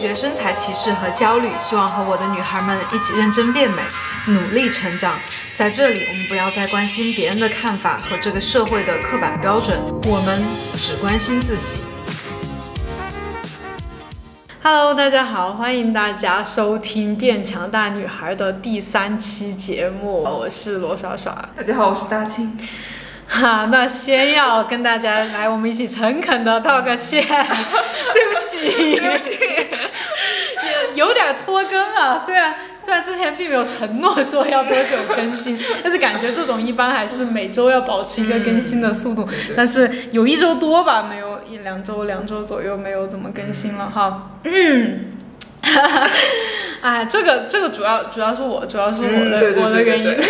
绝身材歧视和焦虑，希望和我的女孩们一起认真变美，努力成长。在这里，我们不要再关心别人的看法和这个社会的刻板标准，我们只关心自己。Hello，大家好，欢迎大家收听《变强大女孩》的第三期节目，我是罗耍耍。大家好，我是大青。哈，那先要跟大家来，我们一起诚恳的道个歉，对不起，对不起，有点拖更啊，虽然。虽然之前并没有承诺说要多久更新，但是感觉这种一般还是每周要保持一个更新的速度。但是有一周多吧，没有一两周，两周左右没有怎么更新了哈。嗯，哈 哈哎，这个这个主要主要是我，主要是我的我的原因。所以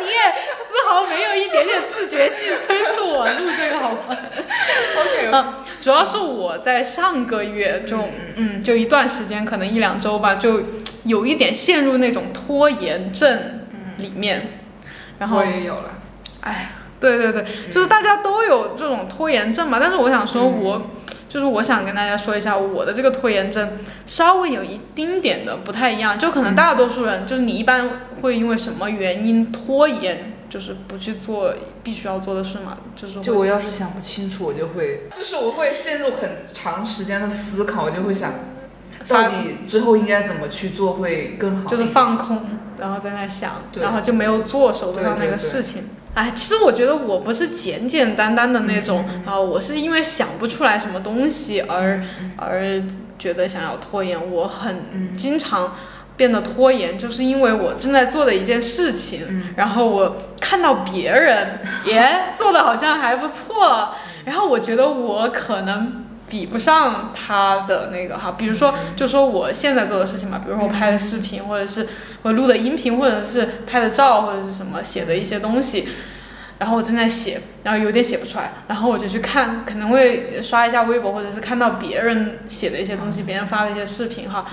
你也丝毫没有一点点自觉性催促我录这个好吗？OK。主要是我在上个月就嗯，就一段时间，可能一两周吧，就有一点陷入那种拖延症里面。然后我也有了。哎，对对对，就是大家都有这种拖延症嘛。但是我想说，我就是我想跟大家说一下，我的这个拖延症稍微有一丁点的不太一样。就可能大多数人，就是你一般会因为什么原因拖延？就是不去做必须要做的事嘛，就是就我要是想不清楚，我就会，就是我会陷入很长时间的思考，我就会想，到底之后应该怎么去做会更好，就是放空，然后在那想，然后就没有做手头上那个事情。哎，其实我觉得我不是简简单单的那种啊，我是因为想不出来什么东西而而觉得想要拖延，我很经常。变得拖延，就是因为我正在做的一件事情，然后我看到别人 也做的好像还不错，然后我觉得我可能比不上他的那个哈，比如说，就说我现在做的事情嘛，比如说我拍的视频，或者是我录的音频，或者是拍的照，或者是什么写的一些东西。然后我正在写，然后有点写不出来，然后我就去看，可能会刷一下微博，或者是看到别人写的一些东西，别人发的一些视频哈，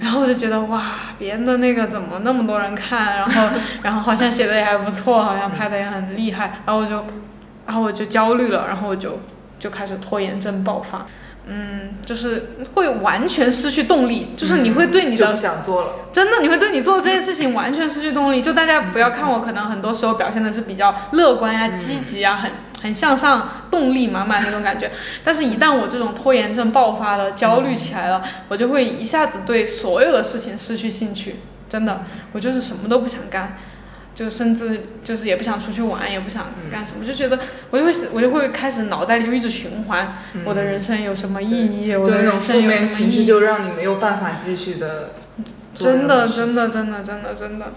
然后我就觉得哇，别人的那个怎么那么多人看，然后然后好像写的也还不错，好像拍的也很厉害，然后我就，然后我就焦虑了，然后我就就开始拖延症爆发。嗯，就是会完全失去动力，就是你会对你的想做了，真的你会对你做的这件事情完全失去动力。就大家不要看我，可能很多时候表现的是比较乐观呀、积极啊，很很向上、动力满满那种感觉。但是，一旦我这种拖延症爆发了、焦虑起来了，我就会一下子对所有的事情失去兴趣。真的，我就是什么都不想干。就甚至就是也不想出去玩，也不想干什么，就觉得我就会我就会开始脑袋里就一直循环，我的人生有什么意义？我的人生有什么意义？情绪就让你没有办法继续的。真的，真的，真的，真的，真的。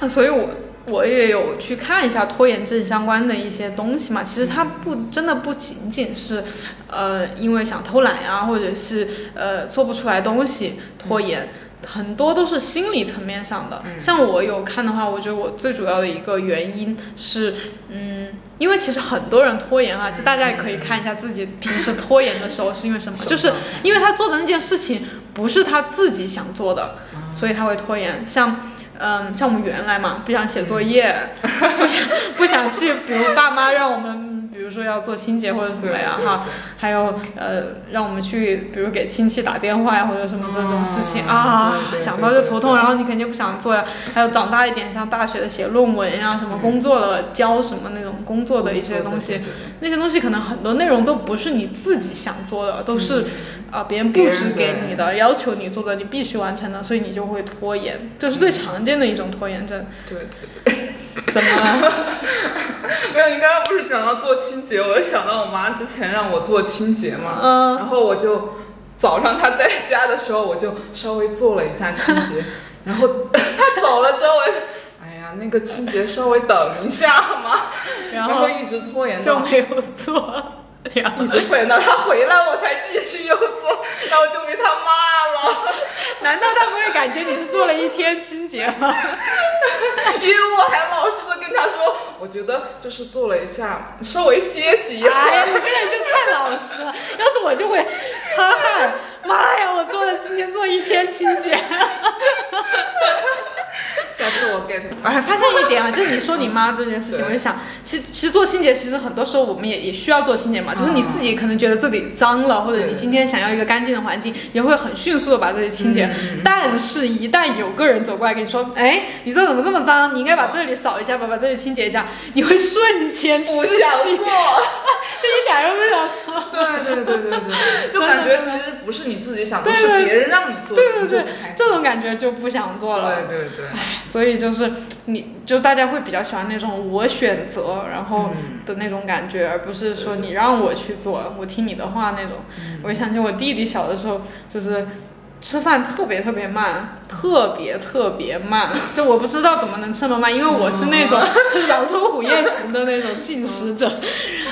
那所以，我我也有去看一下拖延症相关的一些东西嘛。其实它不真的不仅仅是，呃，因为想偷懒呀，或者是呃做不出来东西拖延。很多都是心理层面上的，像我有看的话，我觉得我最主要的一个原因是，嗯，因为其实很多人拖延啊，就大家也可以看一下自己平时拖延的时候是因为什么，就是因为他做的那件事情不是他自己想做的，所以他会拖延。像，嗯，像我们原来嘛，不想写作业，不想不想去，比如爸妈让我们。比如说要做清洁或者什么呀哈，还有呃让我们去，比如给亲戚打电话呀或者什么这种事情啊，想到就头痛，然后你肯定不想做呀。还有长大一点，像大学的写论文呀，什么工作了教什么那种工作的一些东西，那些东西可能很多内容都不是你自己想做的，都是啊别人布置给你的，要求你做的，你必须完成的，所以你就会拖延，这是最常见的一种拖延症。对对对。怎么了？没有，你刚刚不是讲到做清洁，我就想到我妈之前让我做清洁嘛。嗯。然后我就早上她在家的时候，我就稍微做了一下清洁。然后她走了之后，我就哎呀，那个清洁稍微等一下嘛。然后一直拖延就没有做。一直拖延到他回来，我才继续又做，然后就被他骂了。难道他不会感觉你是做了一天清洁吗？因为我还老实的跟他说，我觉得就是做了一下，稍微歇息一下。哎呀，你这个人就太老实了。要是我就会擦汗。妈呀，我做了今天做一天清洁。下次我 get。我还发现一点啊，就是你说你妈这件事情，我就想，其实其实做清洁，其实很多时候我们也也需要做清洁嘛。就是你自己可能觉得这里脏了，或者你今天想要一个干净的环境，也会很迅速的把这里清洁。但是，一旦有个人走过来跟你说，哎，你这怎么这么脏？你应该把这里扫一下吧，把这里清洁一下，你会瞬间不想做，就一点都不想做。对对对对对，就感觉其实不是你自己想做，是别人让你做，对对对，这种感觉就不想做了。对对对，所以就是你就大家会比较喜欢那种我选择然后的那种感觉，而不是说你让我去做，我听你的话那种。我想起我弟弟小的时候，就是吃饭特别特别慢，特别特别慢，就我不知道怎么能吃那么慢，因为我是那种 狼吞虎咽型的那种进食者。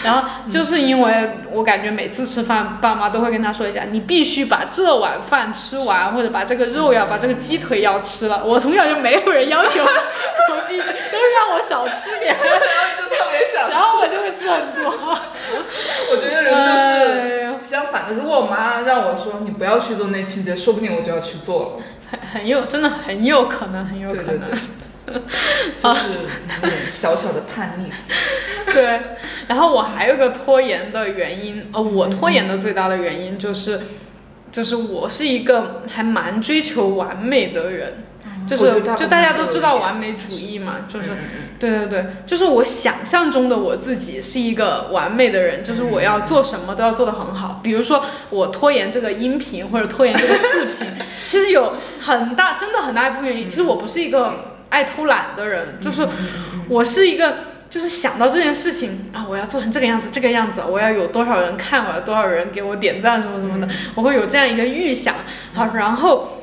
然后就是因为我感觉每次吃饭，爸妈都会跟他说一下，你必须把这碗饭吃完，或者把这个肉要把这个鸡腿要吃了。我从小就没有人要求 我必须，都是让我少吃点，然后就特别想，然后我就会吃很多。我觉得人就是相反的，如果我妈让我说你不要去做那清洁，说不定我就要去做了。很很有，真的很有可能，很有可能。就是那种小小的叛逆，对。然后我还有个拖延的原因，呃，我拖延的最大的原因就是，就是我是一个还蛮追求完美的人，就是就大家都知道完美主义嘛，就是，对对对，就是我想象中的我自己是一个完美的人，就是我要做什么都要做得很好。比如说我拖延这个音频或者拖延这个视频，其实有很大，真的很大一部分原因，其实我不是一个。爱偷懒的人，就是我是一个，就是想到这件事情啊，我要做成这个样子，这个样子，我要有多少人看，我要多少人给我点赞，什么什么的，我会有这样一个预想。好，然后，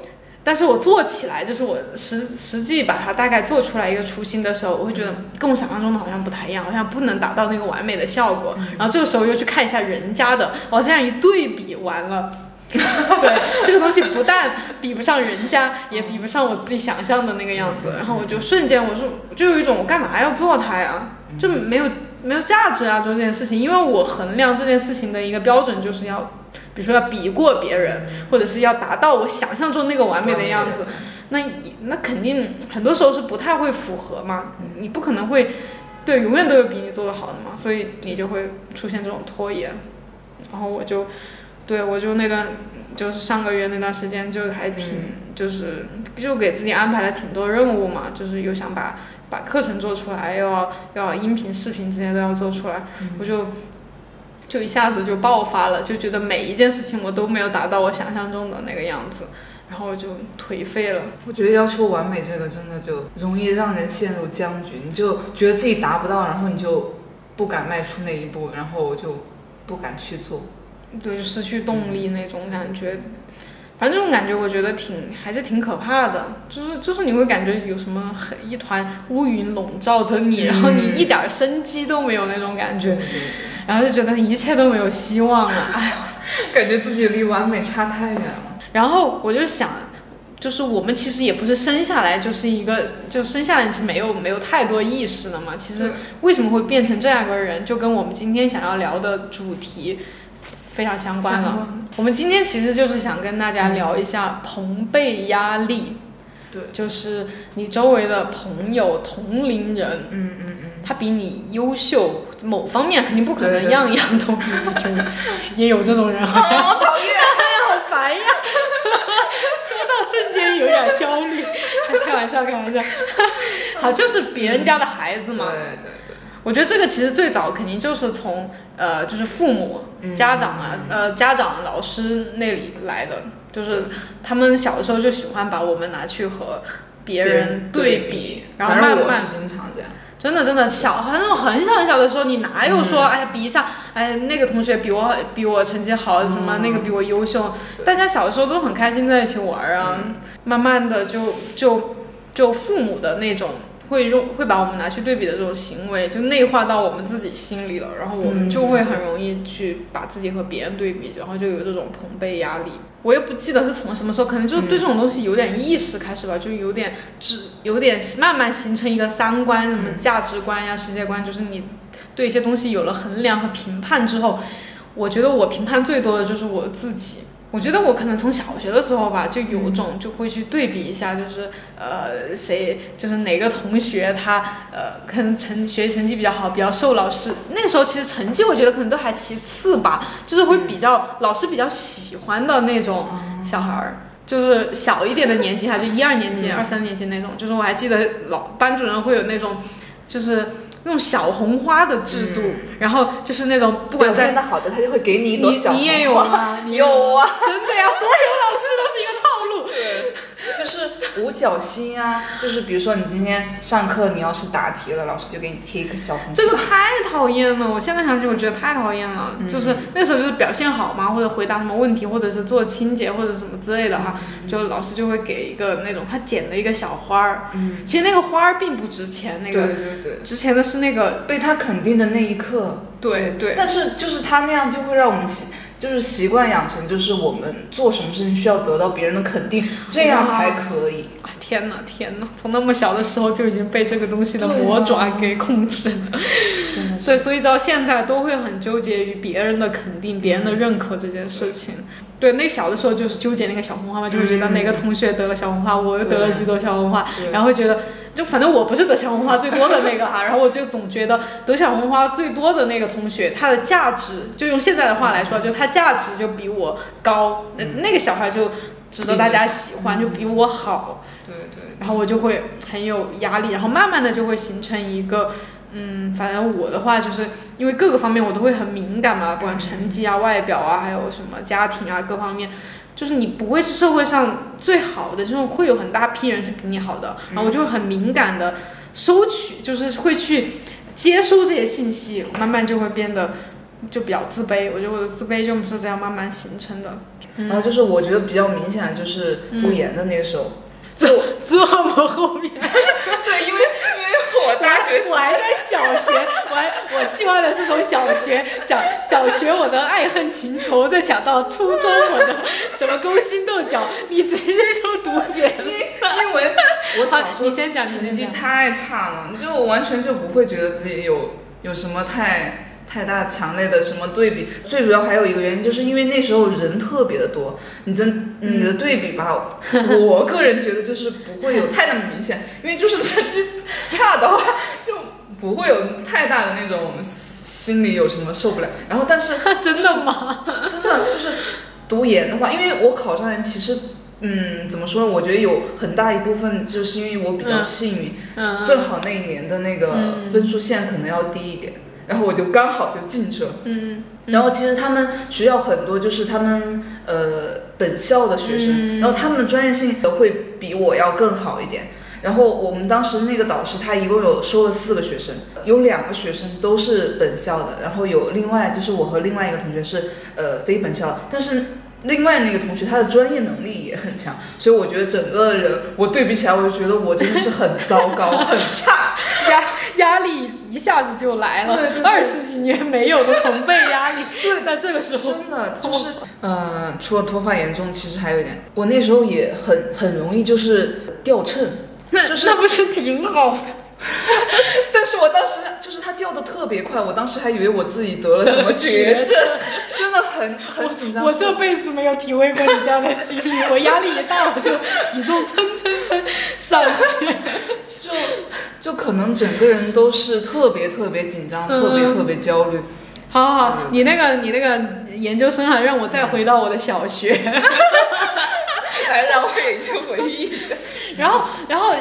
但是我做起来，就是我实实际把它大概做出来一个雏形的时候，我会觉得跟我想象中的好像不太一样，好像不能达到那个完美的效果。然后这个时候又去看一下人家的，哦，这样一对比完了。对，这个东西不但比不上人家，也比不上我自己想象的那个样子。然后我就瞬间，我说，就有一种我干嘛要做它呀？就没有没有价值啊，做这件事情。因为我衡量这件事情的一个标准就是要，比如说要比过别人，或者是要达到我想象中那个完美的样子。那那肯定很多时候是不太会符合嘛。你不可能会，对，永远都有比你做的好的嘛。所以你就会出现这种拖延。然后我就。对，我就那段，就是上个月那段时间，就还挺，就是就给自己安排了挺多任务嘛，就是又想把把课程做出来，又要要音频、视频这些都要做出来，我就就一下子就爆发了，就觉得每一件事情我都没有达到我想象中的那个样子，然后就颓废了。我觉得要求完美这个真的就容易让人陷入僵局，你就觉得自己达不到，然后你就不敢迈出那一步，然后就不敢去做。对，就失去动力那种感觉，反正这种感觉我觉得挺还是挺可怕的，就是就是你会感觉有什么很一团乌云笼罩着你，然后你一点生机都没有那种感觉，然后就觉得一切都没有希望了，哎呦，感觉自己离完美差太远了。然后我就想，就是我们其实也不是生下来就是一个，就生下来就没有没有太多意识了嘛。其实为什么会变成这样一个人，就跟我们今天想要聊的主题。非常相关了。我们今天其实就是想跟大家聊一下朋辈压力。对，就是你周围的朋友、同龄人，嗯嗯嗯，他比你优秀，某方面肯定不可能样样都比你优秀，也有这种人，好像。好讨厌，好烦呀！说到瞬间有点焦虑，开玩笑，开玩笑。好，就是别人家的孩子嘛。对对对。我觉得这个其实最早肯定就是从。呃，就是父母、家长啊，呃，家长、老师那里来的，就是他们小的时候就喜欢把我们拿去和别人对比，然后慢慢，真的真的小，那种很小很小的时候，你哪有说，哎呀，比一下，哎，那个同学比我比我成绩好，什么那个比我优秀，大家小的时候都很开心在一起玩啊，慢慢的就就就父母的那种。会用会把我们拿去对比的这种行为，就内化到我们自己心里了，然后我们就会很容易去把自己和别人对比，然后就有这种同辈压力。我又不记得是从什么时候，可能就是对这种东西有点意识开始吧，就有点只有点慢慢形成一个三观，什么价值观呀、世界观，就是你对一些东西有了衡量和评判之后，我觉得我评判最多的就是我自己。我觉得我可能从小学的时候吧，就有种就会去对比一下，就是呃谁就是哪个同学他呃可能成学习成绩比较好，比较受老师那个时候其实成绩我觉得可能都还其次吧，就是会比较老师比较喜欢的那种小孩儿，就是小一点的年纪还，就一二年级、二三年级那种，就是我还记得老班主任会有那种就是。那种小红花的制度，然后就是那种不管在好的，他就会给你一朵小红花。你也有啊？有啊，真的呀，所有老师都是一个套路。对。就是五角星啊，就是比如说你今天上课，你要是答题了，老师就给你贴一个小红这个太讨厌了！我现在想起，我觉得太讨厌了。就是那时候就是表现好嘛，或者回答什么问题，或者是做清洁或者什么之类的哈，就老师就会给一个那种他剪的一个小花儿。嗯。其实那个花儿并不值钱，那个。对对对。值钱的是那个被他肯定的那一刻。对对。但是就是他那样就会让我们。就是习惯养成，就是我们做什么事情需要得到别人的肯定，这样才可以。天哪，天哪！从那么小的时候就已经被这个东西的魔爪给控制了，真的是。对，所以到现在都会很纠结于别人的肯定、别人的认可这件事情。对，那小的时候就是纠结那个小红花嘛，就会觉得哪个同学得了小红花，我又得了几朵小红花，然后觉得。就反正我不是得小红花最多的那个哈，然后我就总觉得得小红花最多的那个同学，他的价值就用现在的话来说，就他价值就比我高，那那个小孩就值得大家喜欢，就比我好。对对。然后我就会很有压力，然后慢慢的就会形成一个，嗯，反正我的话就是因为各个方面我都会很敏感嘛，不管成绩啊、外表啊，还有什么家庭啊各方面。就是你不会是社会上最好的，就是会有很大批人是比你好的，然后我就会很敏感的收取，就是会去接收这些信息，慢慢就会变得就比较自卑。我觉得我的自卑就是这样慢慢形成的。然后就是我觉得比较明显的就是读研的那个时候，这这么后面，对，因为因为。我大学，我还在小学，我我计划的是从小学讲小学我的爱恨情仇，再讲到初中我的什么勾心斗角，你直接就读原，因因为我小时候成绩太差了，你就完全就不会觉得自己有有什么太。太大强烈的什么对比，最主要还有一个原因，就是因为那时候人特别的多，你真你的对比吧，我个人觉得就是不会有太那么明显，因为就是成绩差的话，就不会有太大的那种心里有什么受不了。然后但 是真的吗？真的就是读研的话，因为我考上研，其实嗯怎么说呢？我觉得有很大一部分就是因为我比较幸运，正好那一年的那个分数线可能要低一点。然后我就刚好就进去了，嗯，然后其实他们学校很多就是他们呃本校的学生，然后他们的专业性都会比我要更好一点。然后我们当时那个导师他一共有收了四个学生，有两个学生都是本校的，然后有另外就是我和另外一个同学是呃非本校，但是。另外那个同学，他的专业能力也很强，所以我觉得整个人我对比起来，我就觉得我真的是很糟糕，很差，压压力一下子就来了，二十几年没有的同辈压力，对，在这个时候。真的就是，呃，除了脱发严重，其实还有一点，我那时候也很很容易就是掉秤，那那不是挺好的。但是我当时就是它掉的特别快，我当时还以为我自己得了什么绝症，真的很很紧张。我这辈子没有体会过你这样的经历，我压力一大我就体重蹭蹭蹭上去，就就可能整个人都是特别特别紧张，特别特别焦虑。好好好，你那个你那个研究生啊，让我再回到我的小学，来让我也去回忆一下，然后然后。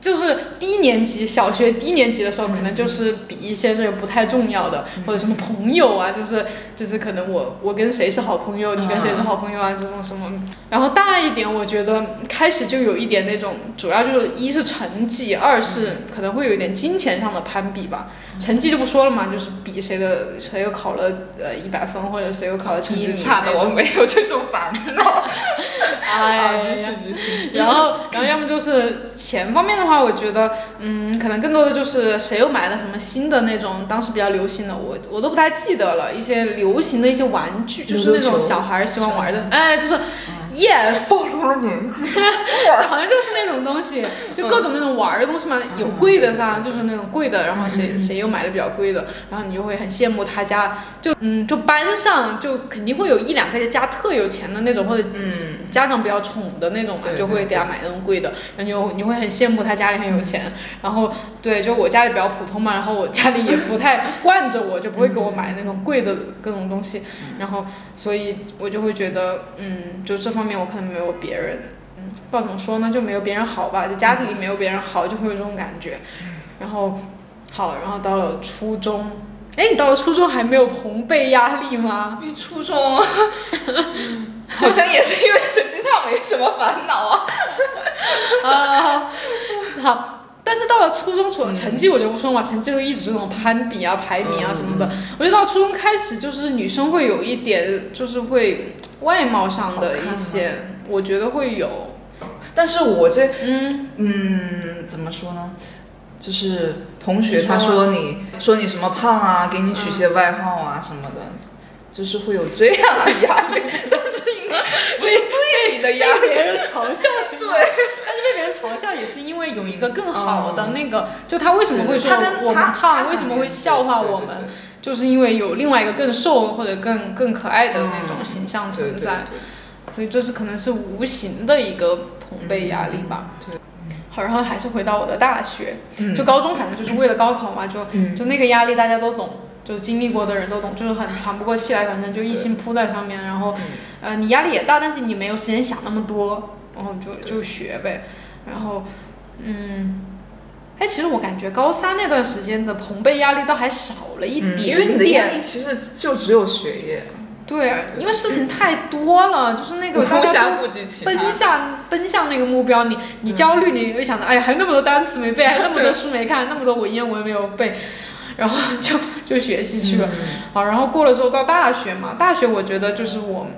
就是低年级，小学低年级的时候，可能就是比一些这个不太重要的，或者什么朋友啊，就是就是可能我我跟谁是好朋友，你跟谁是好朋友啊，这种什么。然后大一点，我觉得开始就有一点那种，主要就是一是成绩，二是可能会有一点金钱上的攀比吧。成绩就不说了嘛，就是比谁的谁又考了呃一百分，或者谁又考了第一名差的，我没有这种烦恼。哎，真是真是。然后然后要么就是钱方面的话，我觉得嗯，可能更多的就是谁又买了什么新的那种当时比较流行的，我我都不太记得了。一些流行的一些玩具，就是那种小孩喜欢玩的，哎，就是 Yes，暴露了年纪，就好像就是那种东西，就各种那种玩的东西嘛，有贵的噻，就是那种贵的，然后谁谁又买的比较贵的，然后你就会很羡慕他家，就嗯，就班上就肯定会有一两个家特有钱的那种，或者家长比较宠的那种嘛，就会给他买那种贵的，然后就你会很羡慕他家里很有钱，然后对，就我家里比较普通嘛，然后我家里也不太惯着我，就不会给我买那种贵的各种东西，然后所以我就会觉得，嗯，就这方面我可能没有别人，嗯，不知道怎么说呢，就没有别人好吧，就家庭里没有别人好，就会有这种感觉。然后，好，然后到了初中，哎，你到了初中还没有同辈压力吗？你初中，好像也是因为成绩差没什么烦恼啊。啊，好。但是到了初中，除了成绩我就不说嘛，成绩就一直这种攀比啊、排名啊什么的。我觉得到初中开始，就是女生会有一点，就是会外貌上的一些，我觉得会有。但是我这，嗯嗯，怎么说呢？就是同学他说你说你什么胖啊，给你取些外号啊什么的，就是会有这样的压力。但是应该不是对你的压力，别人嘲笑。对。但是别人嘲笑也是因为有一个更好的那个，就他为什么会说我们胖，为什么会笑话我们，就是因为有另外一个更瘦或者更更可爱的那种形象存在，所以这是可能是无形的一个捧背压力吧。对，好，然后还是回到我的大学，就高中反正就是为了高考嘛，就就那个压力大家都懂，就经历过的人都懂，就是很喘不过气来，反正就一心扑在上面，然后呃你压力也大，但是你没有时间想那么多，然后就就学呗。然后，嗯，哎，其实我感觉高三那段时间的朋辈压力倒还少了一点点，因为你的压力其实就只有学业。对，因为事情太多了，就是那个大家都奔向奔向那个目标，你你焦虑，你会想着，哎呀，还有那么多单词没背，还有那么多书没看，那么多文言文没有背，然后就就学习去了。好，然后过了之后到大学嘛，大学我觉得就是我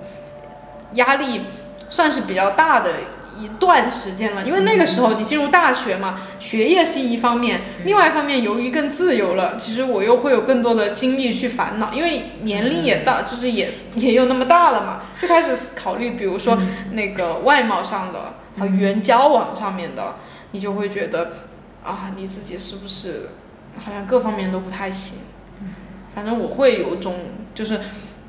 压力算是比较大的。一段时间了，因为那个时候你进入大学嘛，学业是一方面，另外一方面由于更自由了，其实我又会有更多的精力去烦恼，因为年龄也大，就是也也有那么大了嘛，就开始考虑，比如说那个外貌上的和语言交往上面的，你就会觉得啊，你自己是不是好像各方面都不太行？反正我会有种就是。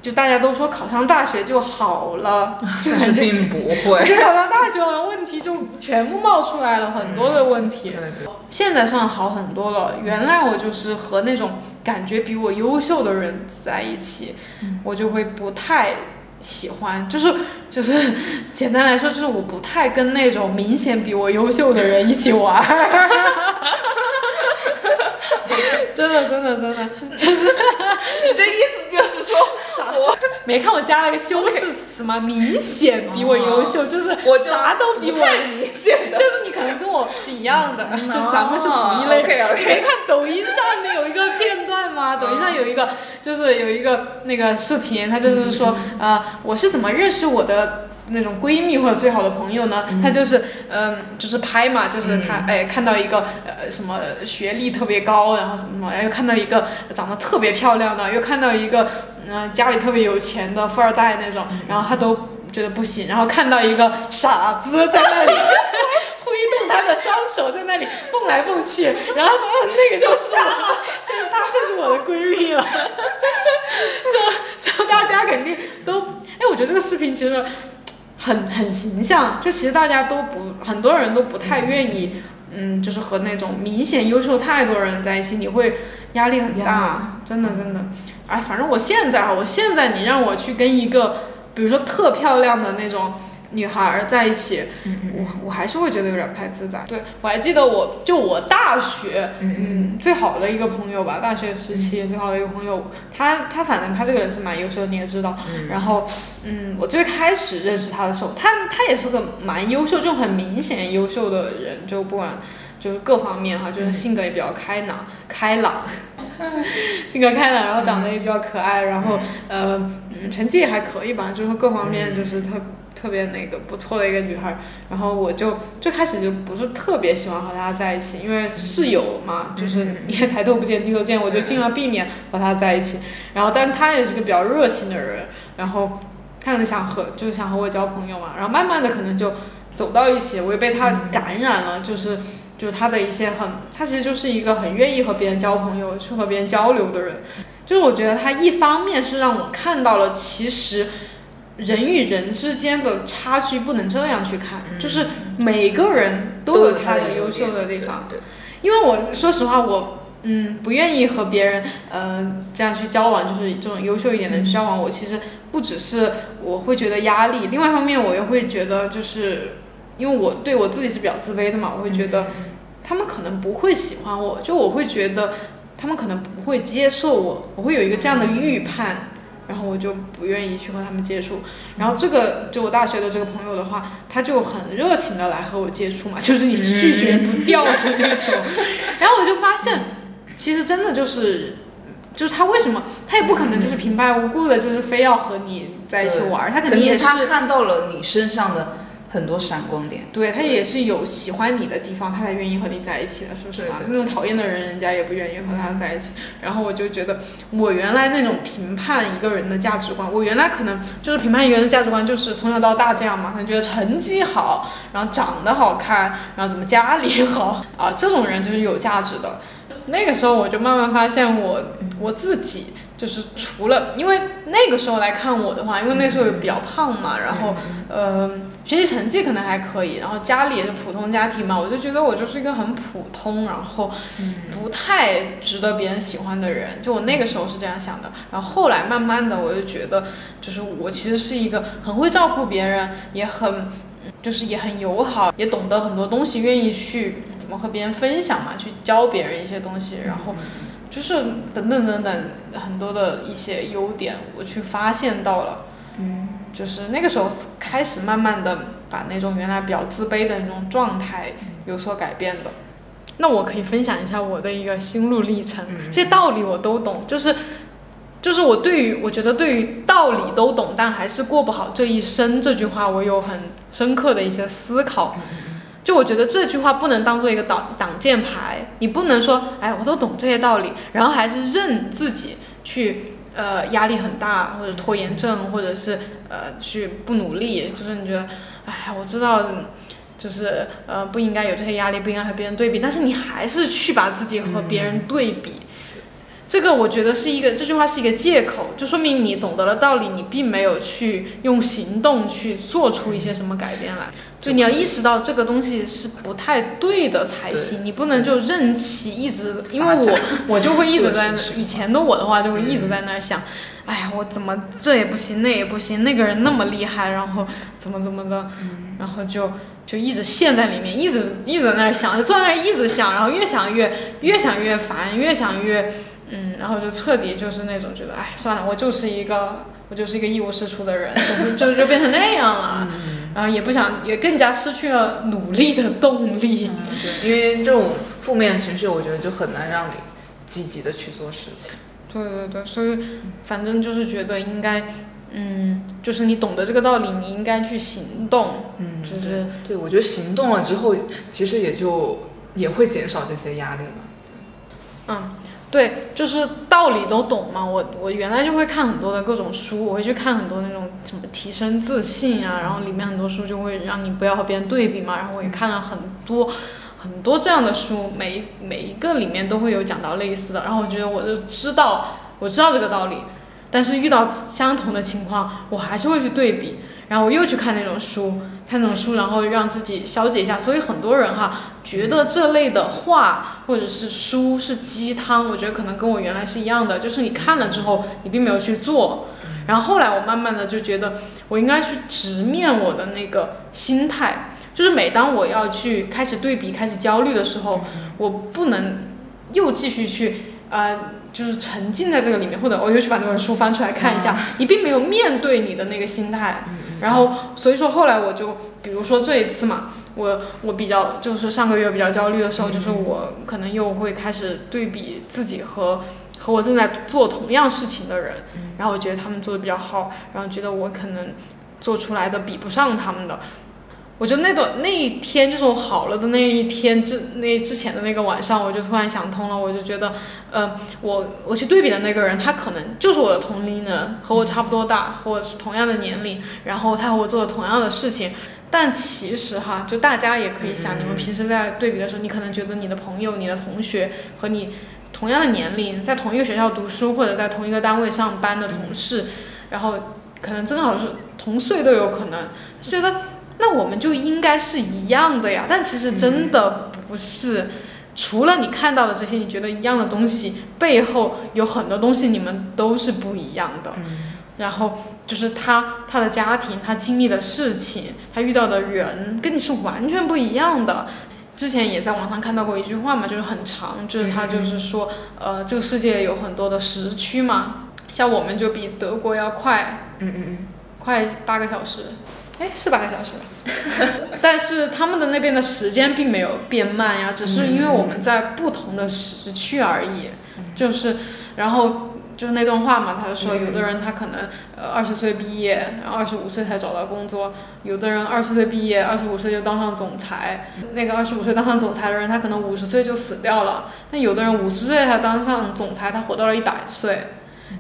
就大家都说考上大学就好了，就是并不会。考上大学完问题就全部冒出来了，很多的问题。对对。现在算好很多了。原来我就是和那种感觉比我优秀的人在一起，我就会不太喜欢。就是就是简单来说，就是我不太跟那种明显比我优秀的人一起玩。真的真的真的，就是 你这意思就是说，我没看我加了个修饰词吗？明显比我优秀，就是我啥都比我明显的，就是你可能跟我是一样的，就咱们是同一类。没看抖音上面有一个片段吗？抖音上有一个，就是有一个那个视频，他就是说，呃，我是怎么认识我的。那种闺蜜或者最好的朋友呢，她就是，嗯，就是拍嘛，就是她，哎，看到一个呃什么学历特别高，然后什么什么，又看到一个长得特别漂亮的，又看到一个嗯家里特别有钱的富二代那种，然后她都觉得不行，然后看到一个傻子在那里 挥动他的双手在那里蹦来蹦去，然后说那个就是我，就是她，就是我的闺蜜了，就就大家肯定都，哎，我觉得这个视频其实。很很形象，就其实大家都不，很多人都不太愿意，嗯，就是和那种明显优秀太多人在一起，你会压力很大，真的真的。哎，反正我现在哈，我现在你让我去跟一个，比如说特漂亮的那种。女孩在一起，我我还是会觉得有点不太自在。对我还记得，我就我大学，嗯，最好的一个朋友吧，大学时期最好的一个朋友，他他反正他这个人是蛮优秀的，你也知道。然后，嗯，我最开始认识他的时候，他他也是个蛮优秀，就很明显优秀的人，就不管就是各方面哈，就是性格也比较开朗，开朗，性格开朗，然后长得也比较可爱，然后呃，嗯，成绩也还可以吧，就是各方面就是特。特别那个不错的一个女孩，然后我就最开始就不是特别喜欢和她在一起，因为室友嘛，就是你也抬头不见低头见，我就尽量避免和她在一起。然后，但她也是个比较热情的人，然后她可能想和就是想和我交朋友嘛，然后慢慢的可能就走到一起，我也被她感染了，就是就是她的一些很，她其实就是一个很愿意和别人交朋友、去和别人交流的人，就是我觉得她一方面是让我看到了其实人与人之间的差距不能这样去看，就是每个人都有他的优秀的地方，因为我说实话我。嗯，不愿意和别人，呃，这样去交往，就是这种优秀一点的交往。我其实不只是我会觉得压力，另外一方面我又会觉得，就是因为我对我自己是比较自卑的嘛，我会觉得他们可能不会喜欢我，就我会觉得他们可能不会接受我，我会有一个这样的预判。然后我就不愿意去和他们接触，然后这个就我大学的这个朋友的话，他就很热情的来和我接触嘛，就是你拒绝不掉的那种。然后我就发现，其实真的就是，就是他为什么他也不可能就是平白无故的，就是非要和你在一起玩，他肯定也是看到了你身上的。很多闪光点，对他也是有喜欢你的地方，他才愿意和你在一起的，是不是嘛？那种讨厌的人，人家也不愿意和他在一起。然后我就觉得，我原来那种评判一个人的价值观，我原来可能就是评判一个人的价值观，就是从小到大这样嘛，他觉得成绩好，然后长得好看，然后怎么家里好啊，这种人就是有价值的。那个时候我就慢慢发现，我我自己。就是除了，因为那个时候来看我的话，因为那时候也比较胖嘛，然后，呃，学习成绩可能还可以，然后家里也是普通家庭嘛，我就觉得我就是一个很普通，然后不太值得别人喜欢的人，就我那个时候是这样想的。然后后来慢慢的，我就觉得，就是我其实是一个很会照顾别人，也很，就是也很友好，也懂得很多东西，愿意去怎么和别人分享嘛，去教别人一些东西，然后。就是等等等等很多的一些优点，我去发现到了，嗯，就是那个时候开始慢慢的把那种原来比较自卑的那种状态有所改变的。那我可以分享一下我的一个心路历程，这些道理我都懂，就是就是我对于我觉得对于道理都懂，但还是过不好这一生这句话，我有很深刻的一些思考。就我觉得这句话不能当做一个挡挡箭牌，你不能说，哎，我都懂这些道理，然后还是任自己去，呃，压力很大，或者拖延症，或者是呃，去不努力，就是你觉得，哎，我知道，就是呃，不应该有这些压力，不应该和别人对比，但是你还是去把自己和别人对比，这个我觉得是一个，这句话是一个借口，就说明你懂得了道理，你并没有去用行动去做出一些什么改变来。就你要意识到这个东西是不太对的才行，你不能就任其一直，因为我我就会一直在 以前的我的话就会一直在那儿想，哎呀，我怎么这也不行那也不行，那个人那么厉害，然后怎么怎么的，然后就就一直陷在里面，一直一直在那儿想，就坐在那儿一直想，然后越想越越想越烦，越想越嗯，然后就彻底就是那种觉得，哎，算了，我就是一个我就是一个一无是处的人，就是就就变成那样了。然后也不想，也更加失去了努力的动力。对，因为这种负面情绪，我觉得就很难让你积极的去做事情。对对对，所以反正就是觉得应该，嗯，就是你懂得这个道理，你应该去行动。嗯，就是对，我觉得行动了之后，其实也就也会减少这些压力嘛。嗯。对，就是道理都懂嘛。我我原来就会看很多的各种书，我会去看很多那种什么提升自信啊，然后里面很多书就会让你不要和别人对比嘛。然后我也看了很多很多这样的书，每每一个里面都会有讲到类似的。然后我觉得我就知道，我知道这个道理，但是遇到相同的情况，我还是会去对比。然后我又去看那种书，看那种书，然后让自己消解一下。所以很多人哈觉得这类的话或者是书是鸡汤，我觉得可能跟我原来是一样的，就是你看了之后你并没有去做。然后后来我慢慢的就觉得我应该去直面我的那个心态，就是每当我要去开始对比、开始焦虑的时候，我不能又继续去呃。就是沉浸在这个里面，或者我又去把那本书翻出来看一下，你并没有面对你的那个心态，然后所以说后来我就，比如说这一次嘛，我我比较就是上个月比较焦虑的时候，就是我可能又会开始对比自己和和我正在做同样事情的人，然后我觉得他们做的比较好，然后觉得我可能做出来的比不上他们的，我就那段那一天，就是我好了的那一天之那之前的那个晚上，我就突然想通了，我就觉得，呃，我我去对比的那个人，他可能就是我的同龄人，和我差不多大，和我是同样的年龄，然后他和我做了同样的事情，但其实哈，就大家也可以想，你们平时在对比的时候，你可能觉得你的朋友、你的同学和你同样的年龄，在同一个学校读书或者在同一个单位上班的同事，然后可能正好是同岁都有可能，就觉得。那我们就应该是一样的呀，但其实真的不是。除了你看到的这些你觉得一样的东西，背后有很多东西你们都是不一样的。然后就是他他的家庭，他经历的事情，他遇到的人，跟你是完全不一样的。之前也在网上看到过一句话嘛，就是很长，就是他就是说，呃，这个世界有很多的时区嘛，像我们就比德国要快，嗯嗯嗯，快八个小时。哎，是八个小时，但是他们的那边的时间并没有变慢呀，只是因为我们在不同的时区而已。就是，然后就是那段话嘛，他就说，有的人他可能呃二十岁毕业，然后二十五岁才找到工作；有的人二十岁毕业，二十五岁就当上总裁。那个二十五岁当上总裁的人，他可能五十岁就死掉了。那有的人五十岁才当上总裁，他活到了一百岁。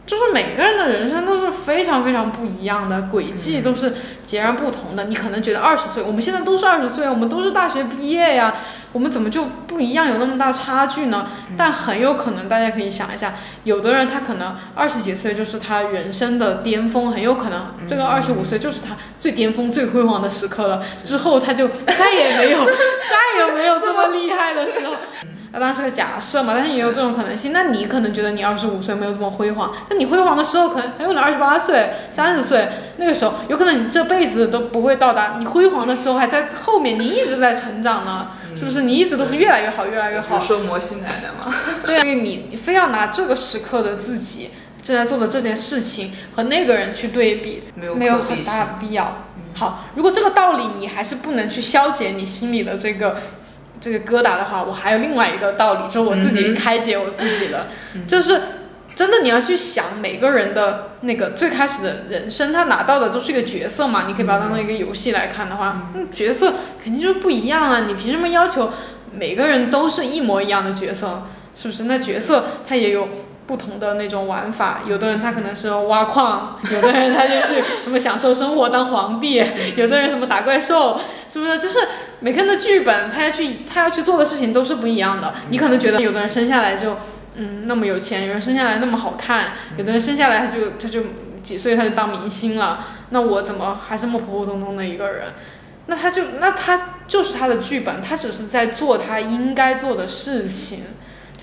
就是每个人的人生都是非常非常不一样的，轨迹都是截然不同的。你可能觉得二十岁，我们现在都是二十岁，我们都是大学毕业呀，我们怎么就不一样，有那么大差距呢？但很有可能，大家可以想一下，有的人他可能二十几岁就是他人生的巅峰，很有可能这个二十五岁就是他最巅峰、最辉煌的时刻了，之后他就再也没有、再也没有这么厉害的时候。那当然是个假设嘛，但是也有这种可能性。那你可能觉得你二十五岁没有这么辉煌，但你辉煌的时候可能很有可能二十八岁、三十岁，那个时候有可能你这辈子都不会到达。你辉煌的时候还在后面，你一直在成长呢，是不是？你一直都是越来越好，越来越好。说摩西奶奶吗？对啊，因为你你非要拿这个时刻的自己正在做的这件事情和那个人去对比，没有很大的必要。好，如果这个道理你还是不能去消解你心里的这个。这个疙瘩的话，我还有另外一个道理，就是我自己开解我自己的，就是真的你要去想每个人的那个最开始的人生，他拿到的都是一个角色嘛，你可以把它当成一个游戏来看的话，那角色肯定就是不一样啊，你凭什么要求每个人都是一模一样的角色？是不是？那角色他也有。不同的那种玩法，有的人他可能是挖矿，有的人他就是什么享受生活当皇帝，有的人什么打怪兽，是不是？就是每个人的剧本，他要去他要去做的事情都是不一样的。你可能觉得有的人生下来就嗯那么有钱，有人生下来那么好看，有的人生下来他就他就几岁他就当明星了，那我怎么还是那么普普通通的一个人？那他就那他就是他的剧本，他只是在做他应该做的事情。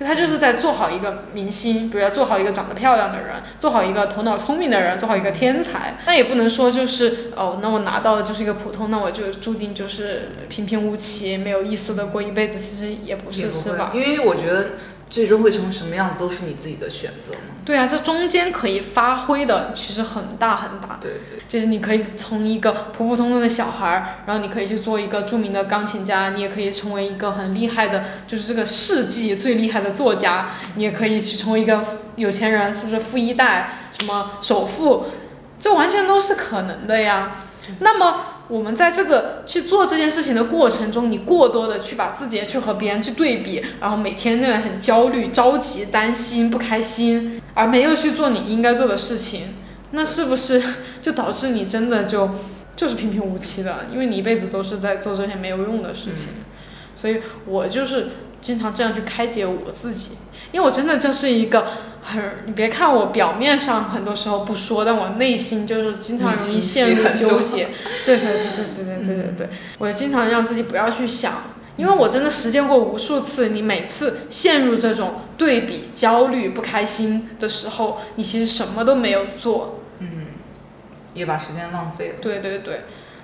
他就是在做好一个明星，比如要做好一个长得漂亮的人，做好一个头脑聪明的人，做好一个天才。那也不能说就是哦，那我拿到的就是一个普通，那我就注定就是平平无奇，没有意思的过一辈子。其实也不是，是吧？因为我觉得。最终会成什么样子，都是你自己的选择嘛。对啊，这中间可以发挥的其实很大很大。对对。就是你可以从一个普普通通的小孩儿，然后你可以去做一个著名的钢琴家，你也可以成为一个很厉害的，就是这个世纪最厉害的作家，你也可以去成为一个有钱人，是不是富一代，什么首富，这完全都是可能的呀。那么。我们在这个去做这件事情的过程中，你过多的去把自己去和别人去对比，然后每天那样很焦虑、着急、担心、不开心，而没有去做你应该做的事情，那是不是就导致你真的就就是平平无奇的？因为你一辈子都是在做这些没有用的事情，所以我就是经常这样去开解我自己。因为我真的就是一个很，你别看我表面上很多时候不说，但我内心就是经常容易陷入纠结。对对对对对对对对对，我经常让自己不要去想，因为我真的实践过无数次。你每次陷入这种对比、焦虑、不开心的时候，你其实什么都没有做。嗯，也把时间浪费了。对对对。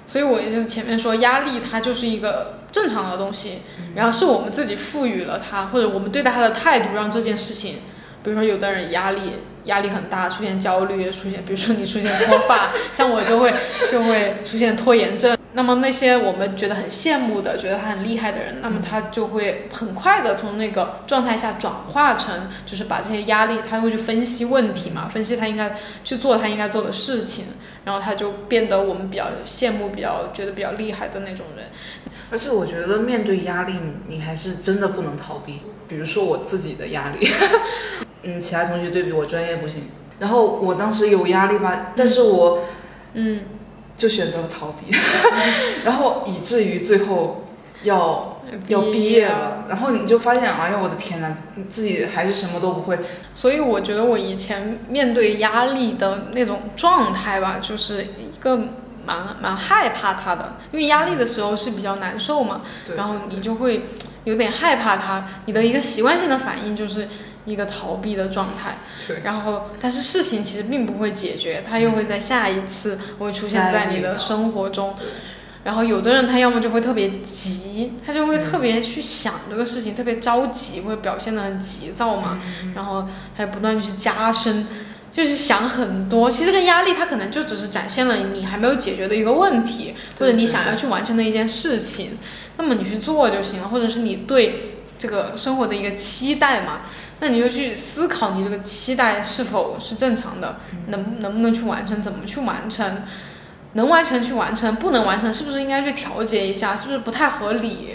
所以，我也就是前面说，压力它就是一个正常的东西，然后是我们自己赋予了它，或者我们对待它的态度，让这件事情，比如说有的人压力压力很大，出现焦虑，出现，比如说你出现脱发，像我就会就会出现拖延症。那么那些我们觉得很羡慕的、觉得他很厉害的人，那么他就会很快的从那个状态下转化成，就是把这些压力，他会去分析问题嘛，分析他应该去做他应该做的事情，然后他就变得我们比较羡慕、比较觉得比较厉害的那种人。而且我觉得面对压力，你还是真的不能逃避。比如说我自己的压力，嗯，其他同学对比我专业不行，然后我当时有压力吧，但是我，嗯。就选择了逃避，然后以至于最后要要毕业了，然后你就发现，哎呀，我的天呐，自己还是什么都不会。所以我觉得我以前面对压力的那种状态吧，就是一个蛮蛮害怕它的，因为压力的时候是比较难受嘛，然后你就会有点害怕它，你的一个习惯性的反应就是。一个逃避的状态，然后但是事情其实并不会解决，它又会在下一次会出现在你的生活中。然后有的人他要么就会特别急，他就会特别去想这个事情，特别着急，会表现的很急躁嘛。然后还不断去加深，就是想很多。其实这个压力它可能就只是展现了你还没有解决的一个问题，或者你想要去完成的一件事情。那么你去做就行了，或者是你对这个生活的一个期待嘛。那你就去思考，你这个期待是否是正常的，能能不能去完成，怎么去完成，能完成去完成，不能完成是不是应该去调节一下，是不是不太合理？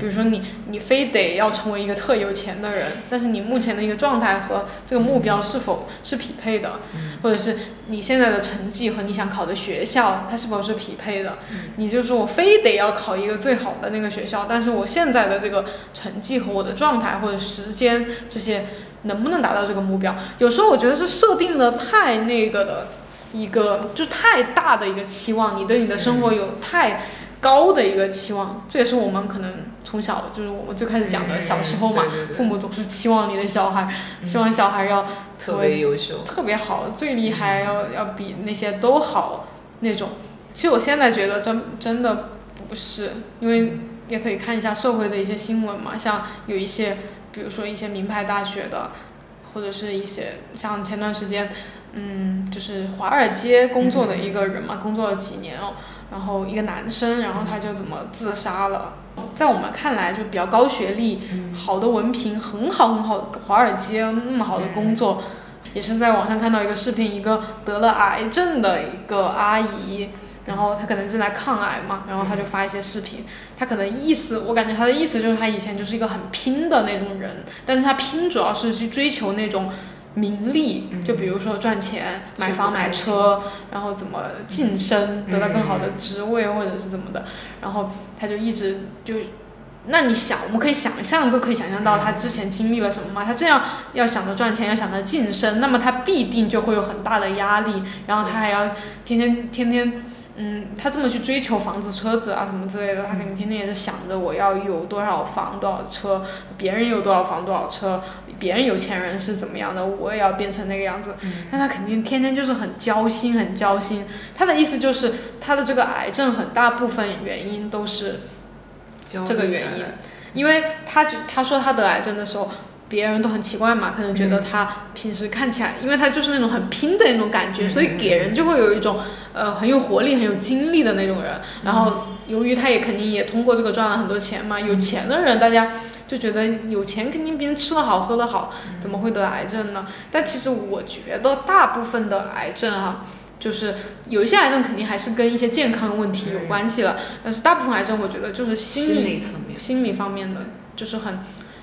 比如说你你非得要成为一个特有钱的人，但是你目前的一个状态和这个目标是否是匹配的，或者是你现在的成绩和你想考的学校它是否是匹配的？你就说我非得要考一个最好的那个学校，但是我现在的这个成绩和我的状态或者时间这些能不能达到这个目标？有时候我觉得是设定的太那个的一个就太大的一个期望，你对你的生活有太。高的一个期望，这也是我们可能从小就是我们最开始讲的小时候嘛，父母总是期望你的小孩，希望小孩要特别优秀、特别好、最厉害，要要比那些都好那种。其实我现在觉得真真的不是，因为也可以看一下社会的一些新闻嘛，像有一些，比如说一些名牌大学的，或者是一些像前段时间，嗯，就是华尔街工作的一个人嘛，工作了几年哦。然后一个男生，然后他就怎么自杀了？在我们看来，就比较高学历、好的文凭、很好很好华尔街那么好的工作，也是在网上看到一个视频，一个得了癌症的一个阿姨，然后她可能正在抗癌嘛，然后她就发一些视频，她可能意思，我感觉她的意思就是她以前就是一个很拼的那种人，但是她拼主要是去追求那种。名利，就比如说赚钱、买房、买车，然后怎么晋升，得到更好的职位，或者是怎么的，然后他就一直就，那你想，我们可以想象，都可以想象到他之前经历了什么吗？他这样要想着赚钱，要想着晋升，那么他必定就会有很大的压力，然后他还要天天天天。嗯，他这么去追求房子、车子啊什么之类的，他肯定天天也是想着我要有多少房、多少车，别人有多少房、多少车，别人有钱人是怎么样的，我也要变成那个样子。但他肯定天天就是很焦心，很焦心。他的意思就是，他的这个癌症很大部分原因都是这个原因，因为他就他说他得癌症的时候。别人都很奇怪嘛，可能觉得他平时看起来，因为他就是那种很拼的那种感觉，所以给人就会有一种呃很有活力、很有精力的那种人。然后由于他也肯定也通过这个赚了很多钱嘛，有钱的人大家就觉得有钱肯定别人吃的好、喝的好，怎么会得癌症呢？但其实我觉得大部分的癌症啊，就是有一些癌症肯定还是跟一些健康问题有关系了，但是大部分癌症我觉得就是心理层面、心理方面的，就是很。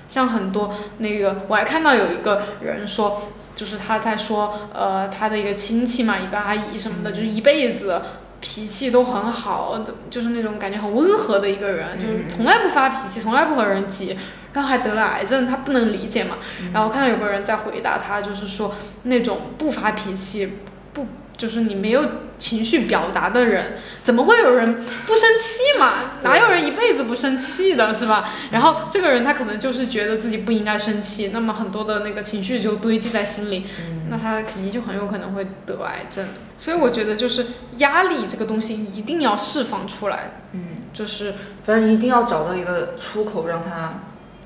像很多那个，我还看到有一个人说，就是他在说，呃，他的一个亲戚嘛，一个阿姨什么的，就是一辈子脾气都很好，就是那种感觉很温和的一个人，就是从来不发脾气，从来不和人急，然后还得了癌症，他不能理解嘛。然后看到有个人在回答他，就是说那种不发脾气，不。就是你没有情绪表达的人，怎么会有人不生气嘛？哪有人一辈子不生气的，是吧？然后这个人他可能就是觉得自己不应该生气，那么很多的那个情绪就堆积在心里，那他肯定就很有可能会得癌症。所以我觉得就是压力这个东西一定要释放出来，嗯，就是反正一定要找到一个出口让他，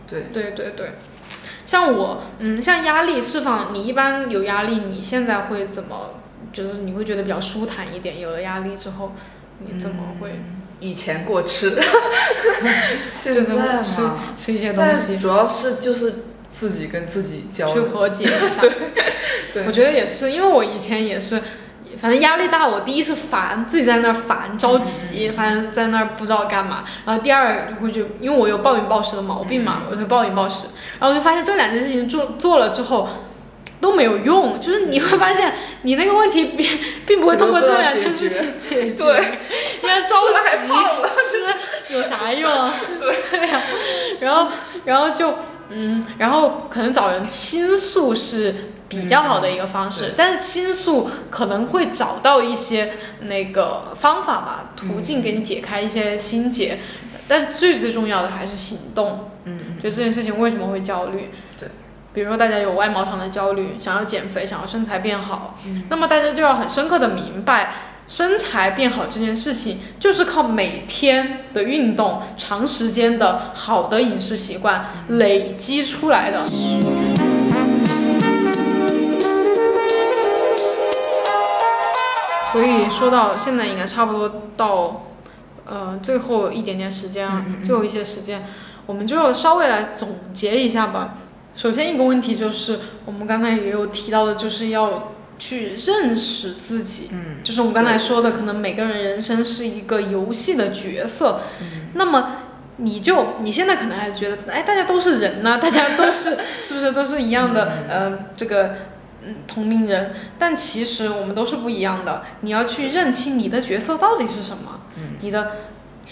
对对对对，像我，嗯，像压力释放，你一般有压力，你现在会怎么？就是你会觉得比较舒坦一点，有了压力之后，你怎么会？以前过吃，现 就是在吃，吃一些东西主要是就是自己跟自己交流去流。和解一下。对，我觉得也是，因为我以前也是，反正压力大，我第一次烦，自己在那儿烦着急，反正在那儿不知道干嘛。然后第二就会就因为我有暴饮暴食的毛病嘛，我就暴饮暴食，然后我就发现这两件事情做做了之后。都没有用，就是你会发现你那个问题并 并不会通过这两件事情解决，对，你看着吃了还急 胖了。吃有啥用？对。对呀、然后然后就嗯，然后可能找人倾诉是比较好的一个方式，嗯。但是倾诉可能会找到一些那个方法吧，途径给你解开一些心结，但最最重要的还是行动。嗯嗯，就这件事情为什么会焦虑？对，比如说大家有外貌上的焦虑，想要减肥，想要身材变好，嗯那么大家就要很深刻的明白。身材变好这件事情，就是靠每天的运动、长时间的好的饮食习惯累积出来的。所以说到现在，应该差不多到，呃，最后一点点时间啊，最后一些时间，我们就稍微来总结一下吧。首先一个问题就是，我们刚才也有提到的，就是要去认识自己。嗯，就是我们刚才说的，可能每个人人生是一个游戏的角色。那么你就你现在可能还是觉得，哎，大家都是人呐、大家都是 是不是都是一样的？呃，这个嗯同龄人，但其实我们都是不一样的。你要去认清你的角色到底是什么，嗯你的。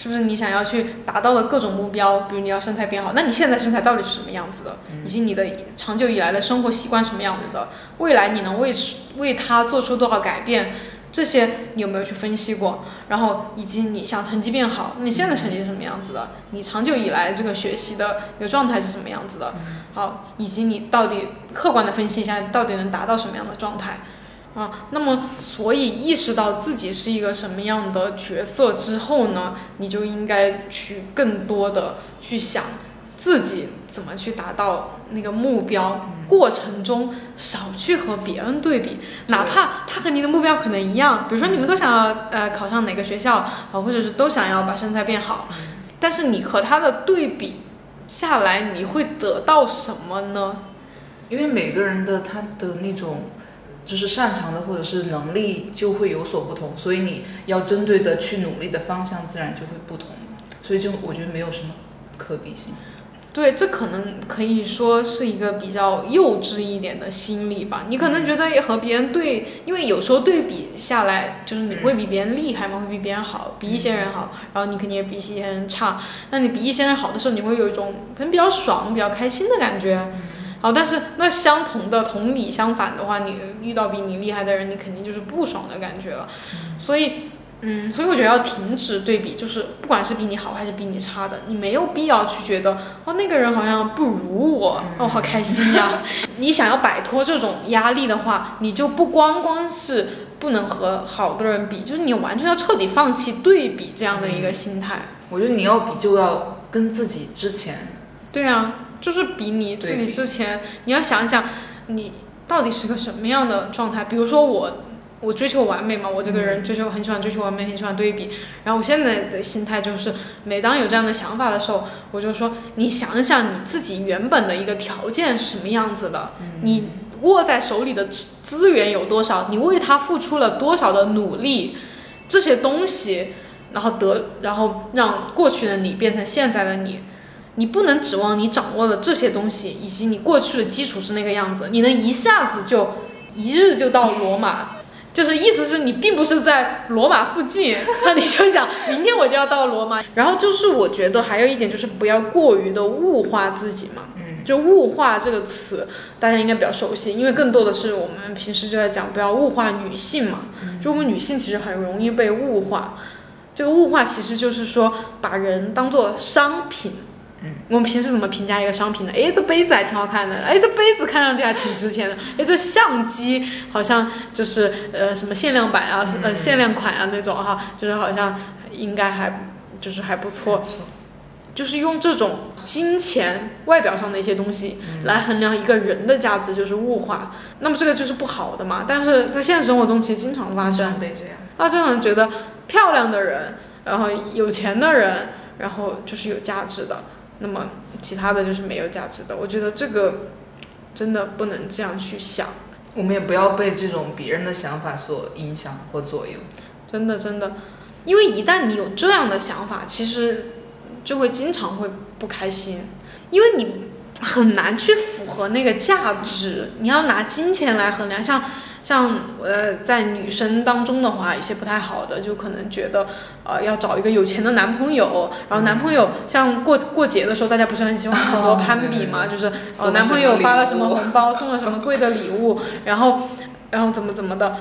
是不是你想要去达到的各种目标？比如你要身材变好，那你现在身材到底是什么样子的？以及你的长久以来的生活习惯什么样子的？未来你能为为他做出多少改变？这些你有没有去分析过？然后以及你想成绩变好，那你现在成绩是什么样子的？你长久以来这个学习的一个状态是什么样子的？好，以及你到底客观的分析一下，你到底能达到什么样的状态？啊，那么所以意识到自己是一个什么样的角色之后呢，你就应该去更多的去想自己怎么去达到那个目标，过程中少去和别人对比，哪怕他和你的目标可能一样，比如说你们都想要呃考上哪个学校啊，或者是都想要把身材变好，但是你和他的对比下来，你会得到什么呢？因为每个人的他的那种就是擅长的或者是能力就会有所不同，所以你要针对的去努力的方向自然就会不同，所以就我觉得没有什么可比性。对，这可能可以说是一个比较幼稚一点的心理吧。你可能觉得和别人对，因为有时候对比下来，就是你会比别人厉害嘛，会比别人好，比一些人好，然后你肯定也比一些人差。那你比一些人好的时候，你会有一种可能比较爽、比较开心的感觉。好，但是那相同的同理相反的话，你遇到比你厉害的人，你肯定就是不爽的感觉了。所以，嗯，所以我觉得要停止对比，就是不管是比你好还是比你差的，你没有必要去觉得哦那个人好像不如我，哦好开心呀。你想要摆脱这种压力的话，你就不光光是不能和好的人比，就是你完全要彻底放弃对比这样的一个心态。我觉得你要比就要跟自己之前，对啊，就是比你自己之前，你要想想你到底是个什么样的状态。比如说我，我追求完美嘛，我这个人追求很喜欢追求完美，很喜欢对比。然后我现在的心态就是，每当有这样的想法的时候，我就说，你想想你自己原本的一个条件是什么样子的，你握在手里的资资源有多少，你为它付出了多少的努力，这些东西，然后得，然后让过去的你变成现在的你。你不能指望你掌握了这些东西，以及你过去的基础是那个样子，你能一下子就一日就到罗马，就是意思是你并不是在罗马附近，那你就想明天我就要到罗马。然后就是我觉得还有一点就是不要过于的物化自己嘛，嗯，就物化这个词大家应该比较熟悉，因为更多的是我们平时就在讲不要物化女性嘛，就我们女性其实很容易被物化，这个物化其实就是说把人当做商品。嗯，我们平时怎么评价一个商品呢？哎，这杯子还挺好看的，哎，这杯子看上去还挺值钱的，哎，这相机好像就是呃什么限量版啊，呃限量款啊那种哈，就是好像应该还就是还不错，就是用这种金钱外表上的一些东西来衡量一个人的价值，就是物化。那么这个就是不好的嘛。但是在现实生活中其实经常发生，被这样。啊，就好像觉得漂亮的人然后有钱的人，然后就是有价值的，那么其他的就是没有价值的。我觉得这个真的不能这样去想。我们也不要被这种别人的想法所影响或左右。真的，真的，因为一旦你有这样的想法，其实就会经常会不开心，因为你很难去符合那个价值。你要拿金钱来衡量，像像呃，在女生当中的话，有些不太好的，就可能觉得呃要找一个有钱的男朋友，然后男朋友像过过节的时候，大家不是很喜欢 很多攀比嘛，就是呃男朋友发了什么红包，送了什么贵的礼物，然后然后怎么怎么的。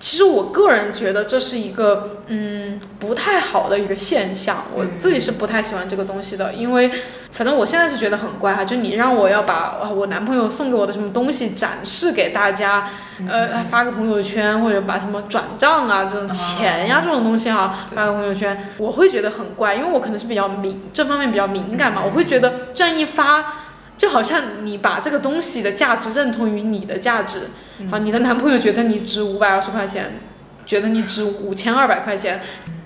其实我个人觉得这是一个嗯不太好的一个现象，我自己是不太喜欢这个东西的，因为反正我现在是觉得很怪哈，就你让我要把我男朋友送给我的什么东西展示给大家，呃发个朋友圈或者把什么转账啊这种钱呀这种东西哈发个朋友圈，我会觉得很怪，因为我可能是比较敏这方面比较敏感嘛，我会觉得这样一发。就好像你把这个东西的价值认同于你的价值，啊，你的男朋友觉得你值五百二十块钱，觉得你值五千二百块钱，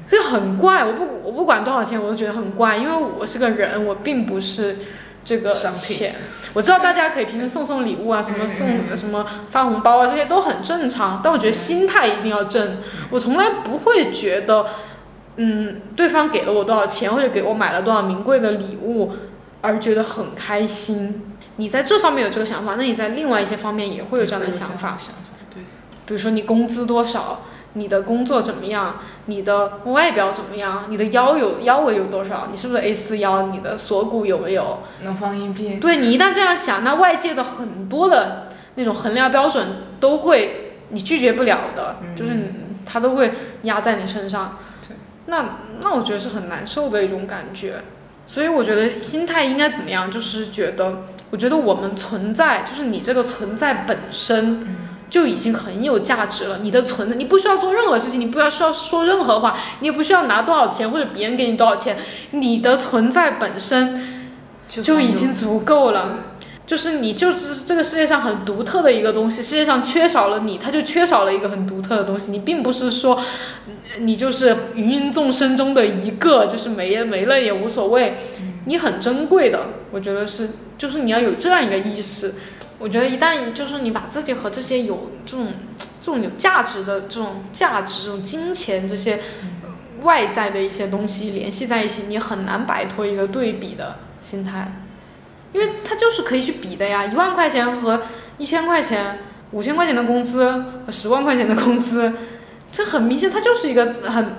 这很怪。我不我不管多少钱，我都觉得很怪，因为我是个人，我并不是这个钱。我知道大家可以平时送送礼物啊，什么送什么发红包啊，这些都很正常。但我觉得心态一定要正。我从来不会觉得，嗯，对方给了我多少钱，或者给我买了多少名贵的礼物。而觉得很开心，你在这方面有这个想法，那你在另外一些方面也会有这样的想法。想法对，比如说你工资多少，你的工作怎么样，你的外表怎么样，你的腰有腰围有多少，你是不是 A 四腰，你的锁骨有没有能放硬币？对你一旦这样想，那外界的很多的那种衡量标准都会你拒绝不了的，就是他都会压在你身上。对，那那我觉得是很难受的一种感觉。所以我觉得心态应该怎么样？就是觉得，我觉得我们存在，就是你这个存在本身就已经很有价值了。你的存在，你不需要做任何事情，你不要需要说任何话，你也不需要拿多少钱或者别人给你多少钱，你的存在本身就已经足够了。就是你就是这个世界上很独特的一个东西，世界上缺少了你，它就缺少了一个很独特的东西。你并不是说，你就是芸芸众生中的一个，就是没了没了也无所谓，你很珍贵的。我觉得是，就是你要有这样一个意识。我觉得一旦就是你把自己和这些有这种 这种有价值的这种价值、这种金钱这些外在的一些东西联系在一起，你很难摆脱一个对比的心态。因为它就是可以去比的呀，一万块钱和一千块钱、五千块钱的工资和十万块钱的工资，这很明显，它就是一个很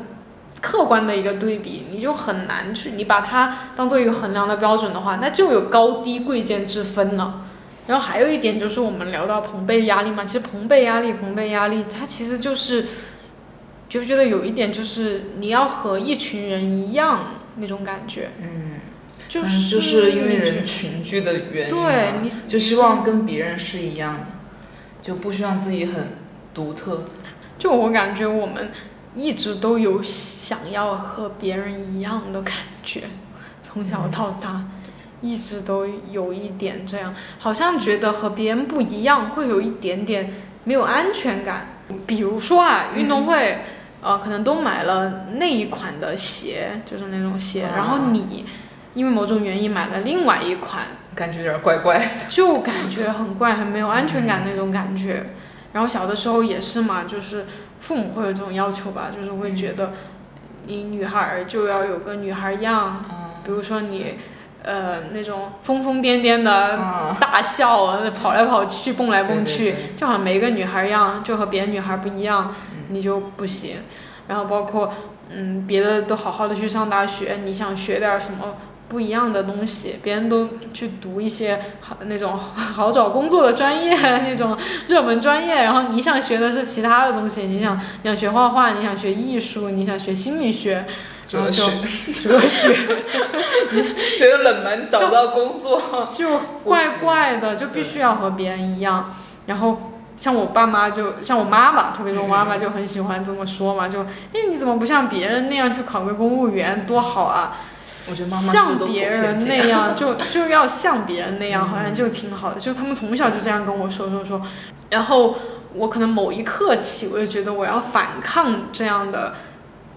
客观的一个对比，你就很难去，你把它当做一个衡量的标准的话，那就有高低贵贱之分了。然后还有一点就是我们聊到朋辈压力嘛，其实朋辈压力、朋辈压力，它其实就是觉不觉得有一点就是你要和一群人一样那种感觉，嗯。就是就是因为人群聚的原因嘛，就希望跟别人是一样的，就不希望自己很独特。就我感觉，我们一直都有想要和别人一样的感觉，从小到大，一直都有一点这样，好像觉得和别人不一样，会有一点点没有安全感。比如说啊，运动会，呃，可能都买了那一款的鞋，就是那种鞋，然后你。因为某种原因买了另外一款，感觉有点怪怪的，就感觉很怪，很没有安全感那种感觉。然后小的时候也是嘛，就是父母会有这种要求吧，就是会觉得你女孩就要有个女孩样，比如说你呃那种疯疯癫癫的大笑，跑来跑去，蹦来蹦去，就好像没个女孩样，就和别的女孩不一样，你就不行。然后包括嗯别的都好好的去上大学，你想学点什么？不一样的东西，别人都去读一些好那种好找工作的专业，那种热门专业，然后你想学的是其他的东西，你想你想学画画，你想学艺术，你想学心理学，然后就，哲学，觉得冷门找不到工作，就怪怪的，就必须要和别人一样。然后像我爸妈，就像我妈妈，特别是我妈妈就很喜欢这么说嘛，就哎你怎么不像别人那样去考个公务员，多好啊！像别人那样，就就要像别人那样，好像就挺好的。就他们从小就这样跟我说说说，然后我可能某一刻起，我就觉得我要反抗这样的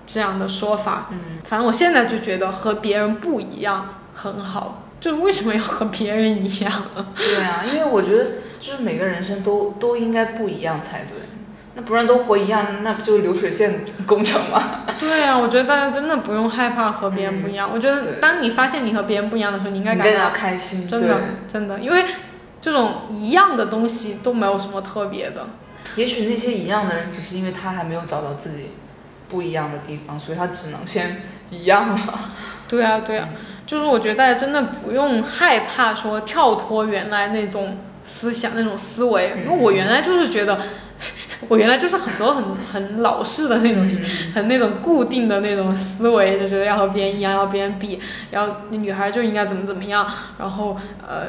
这样的说法。嗯，反正我现在就觉得和别人不一样很好，就为什么要和别人一样？对啊，因为我觉得就是每个人生都都应该不一样才对。那不然都活一样，那不就是流水线工程吗？对啊，我觉得大家真的不用害怕和别人不一样。我觉得当你发现你和别人不一样的时候，你应该感到开心。真的，真的，因为这种一样的东西都没有什么特别的。也许那些一样的人，只是因为他还没有找到自己不一样的地方，所以他只能先一样了。对啊，对啊，就是我觉得大家真的不用害怕说跳脱原来那种思想、那种思维，因为我原来就是觉得。我原来就是很多很很老式的那种，很那种固定的那种思维，就觉得要和别人一样，要别人比，要女孩就应该怎么怎么样，然后呃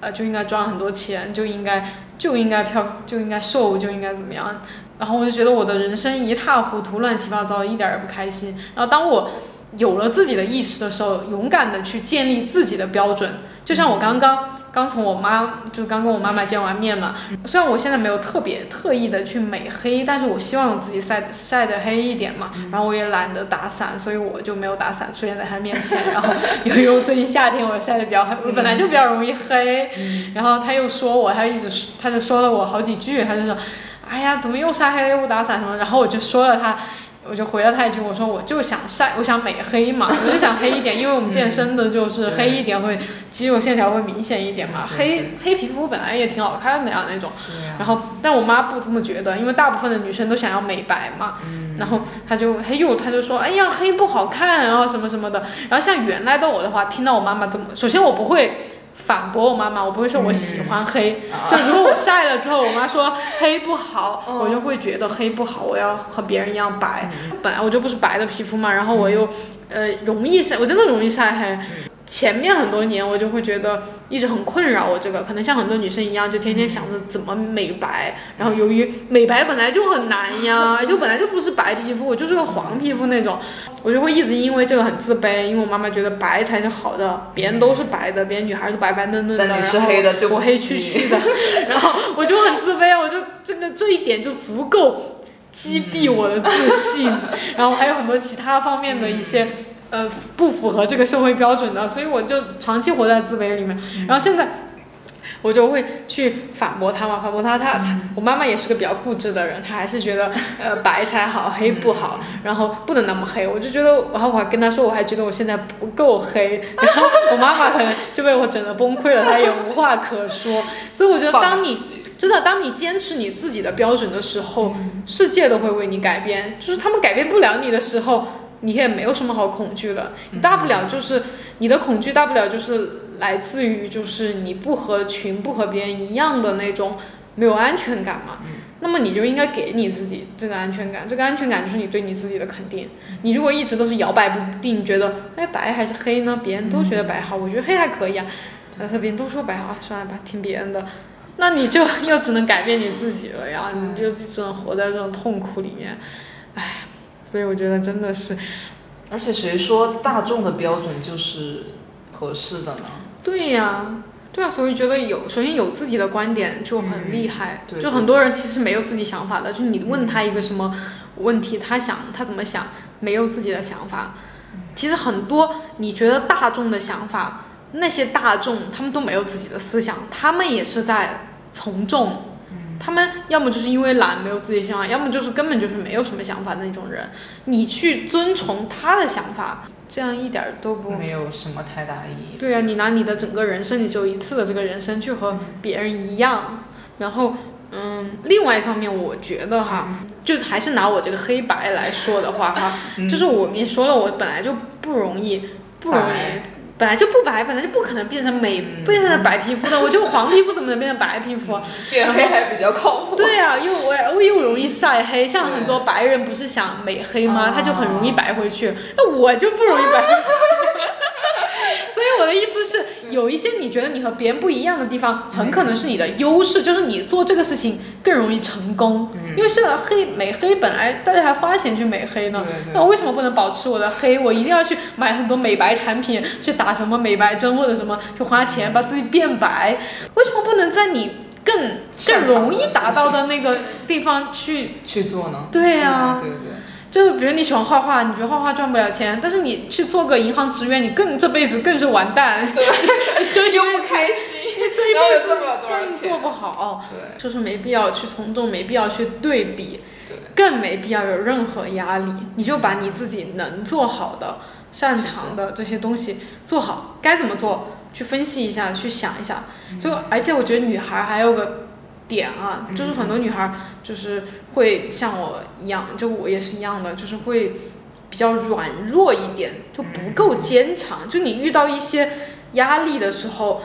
呃就应该赚很多钱，就应该就应该漂就应该瘦，就应该怎么样，然后我就觉得我的人生一塌糊涂，乱七八糟，一点也不开心。然后当我有了自己的意识的时候，勇敢的去建立自己的标准，就像我刚刚。刚从我妈就刚跟我妈妈见完面嘛，虽然我现在没有特别特意的去美黑，但是我希望我自己晒晒的黑一点嘛，然后我也懒得打伞，所以我就没有打伞出现在她面前。然后由于最近夏天我晒的比较黑，我本来就比较容易黑，然后她又说我，他一直她就说了我好几句，她就说，哎呀，怎么又晒黑又不打伞什么？然后我就说了他。我就回了他一句，我说我就想晒，我想美黑嘛，我就想黑一点，因为我们健身的就是黑一点会肌肉线条会明显一点嘛，黑黑皮肤本来也挺好看的呀那种。然后，但我妈不这么觉得，因为大部分的女生都想要美白嘛。然后她就她又她就说，哎呀黑不好看，然后什么什么的。然后像原来的我的话，听到我妈妈这么，首先我不会。反驳我妈妈，我不会说我喜欢黑，就如果我晒了之后，我妈说黑不好，我就会觉得黑不好，我要和别人一样白。本来我就不是白的皮肤嘛，然后我又，呃，容易晒，我真的容易晒黑。前面很多年我就会觉得一直很困扰我这个，可能像很多女生一样，就天天想着怎么美白。然后由于美白本来就很难呀，就本来就不是白皮肤，我就是个黄皮肤那种，我就会一直因为这个很自卑。因为我妈妈觉得白才是好的，别人都是白的，别人女孩都白白嫩嫩的，然后我黑黢黢的，然后我就很自卑，我就真的这一点就足够击毙我的自信。然后还有很多其他方面的一些。呃，不符合这个社会标准的，所以我就长期活在自卑里面。然后现在，我就会去反驳他嘛，反驳他。他他，我妈妈也是个比较固执的人，她还是觉得呃白才好，黑不好，然后不能那么黑。我就觉得，然后我还跟她说，我还觉得我现在不够黑。然后我妈妈可能就被我整的崩溃了，她也无话可说。所以我觉得，当你真的当你坚持你自己的标准的时候，世界都会为你改变。就是他们改变不了你的时候。你也没有什么好恐惧的，大不了就是你的恐惧，大不了就是来自于就是你不合群，不和别人一样的那种没有安全感嘛。那么你就应该给你自己这个安全感，这个安全感就是你对你自己的肯定。你如果一直都是摇摆不定，觉得哎白还是黑呢？别人都觉得白好，我觉得黑还可以啊。但是别人都说白好，算了吧，听别人的。那你就 又只能改变你自己了呀，你就只能活在这种痛苦里面，唉。所以我觉得真的是，而且谁说大众的标准就是合适的呢？对呀，对啊，所以觉得有首先有自己的观点就很厉害。就很多人其实没有自己想法的，就你问他一个什么问题，他想他怎么想，没有自己的想法。其实很多你觉得大众的想法，那些大众他们都没有自己的思想，他们也是在从众。他们要么就是因为懒没有自己想法，要么就是根本就是没有什么想法的那种人。你去遵从他的想法，这样一点都不没有什么太大意义。对啊，你拿你的整个人生，你只有一次的这个人生去和别人一样。然后，嗯，另外一方面，我觉得哈，就还是拿我这个黑白来说的话哈，就是我你说了，我本来就不容易，不容易。本来就不白，本来就不可能变成美，变成白皮肤的。我就黄皮肤，怎么能变成白皮肤？变黑还比较靠谱。对啊，又我我又容易晒黑，像很多白人不是想美黑吗？他就很容易白回去。那我就不容易白回去。所以我的意思是，有一些你觉得你和别人不一样的地方，很可能是你的优势，就是你做这个事情更容易成功。因为现在黑美黑本来大家还花钱去美黑呢，那我为什么不能保持我的黑？我一定要去买很多美白产品，去打什么美白针或者什么，去花钱把自己变白？为什么不能在你更更容易达到的那个地方去去做呢？对呀，对对。就比如你喜欢画画，你觉得画画赚不了钱，但是你去做个银行职员，你更这辈子更是完蛋，对，就又不开心，这一辈子更做不好，对，就是没必要去从众，没必要去对比，对，更没必要有任何压力，你就把你自己能做好的、擅长的这些东西做好，该怎么做，去分析一下，去想一下，就而且我觉得女孩还有个。点啊，就是很多女孩就是会像我一样，就我也是一样的，就是会比较软弱一点，就不够坚强。就你遇到一些压力的时候，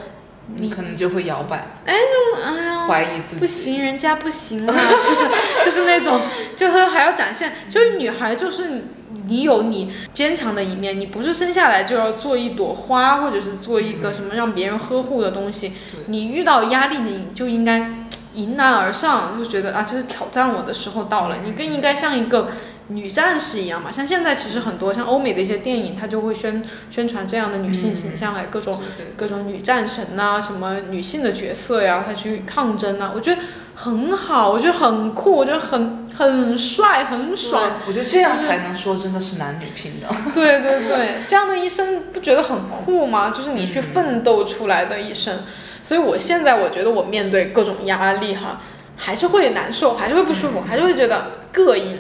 你可能就会摇摆，哎，就哎呀，怀疑自己，不行，人家不行啊，就是就是那种，就是还要展现，就是女孩就是你有你坚强的一面，你不是生下来就要做一朵花，或者是做一个什么让别人呵护的东西。你遇到压力，你就应该。迎难而上，就觉得啊，就是挑战我的时候到了。你更应该像一个女战士一样嘛。像现在其实很多像欧美的一些电影，它就会宣宣传这样的女性形象，哎，各种各种女战神呐，什么女性的角色呀，她去抗争啊，我觉得很好，我觉得很酷，我觉得很很帅，很爽。我觉得这样才能说真的是男女平等。对对对，这样的一生不觉得很酷吗？就是你去奋斗出来的一生。所以，我现在我觉得我面对各种压力哈，还是会难受，还是会不舒服，还是会觉得膈应。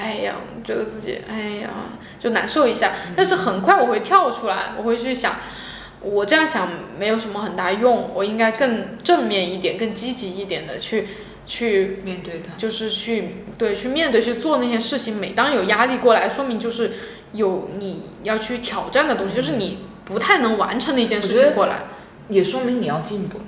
哎呀，觉得自己哎呀就难受一下。但是很快我会跳出来，我会去想，我这样想没有什么很大用，我应该更正面一点，更积极一点的去去面对它，就是去对去面对去做那些事情。每当有压力过来，说明就是有你要去挑战的东西，就是你不太能完成的一件事情过来。也说明你要进步，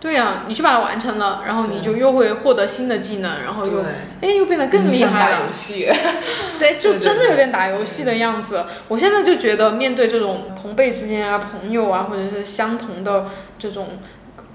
对呀，你去把它完成了，然后你就又会获得新的技能，然后又哎又变得更厉害了。打游戏，对，就真的有点打游戏的样子。我现在就觉得面对这种同辈之间啊、朋友啊，或者是相同的这种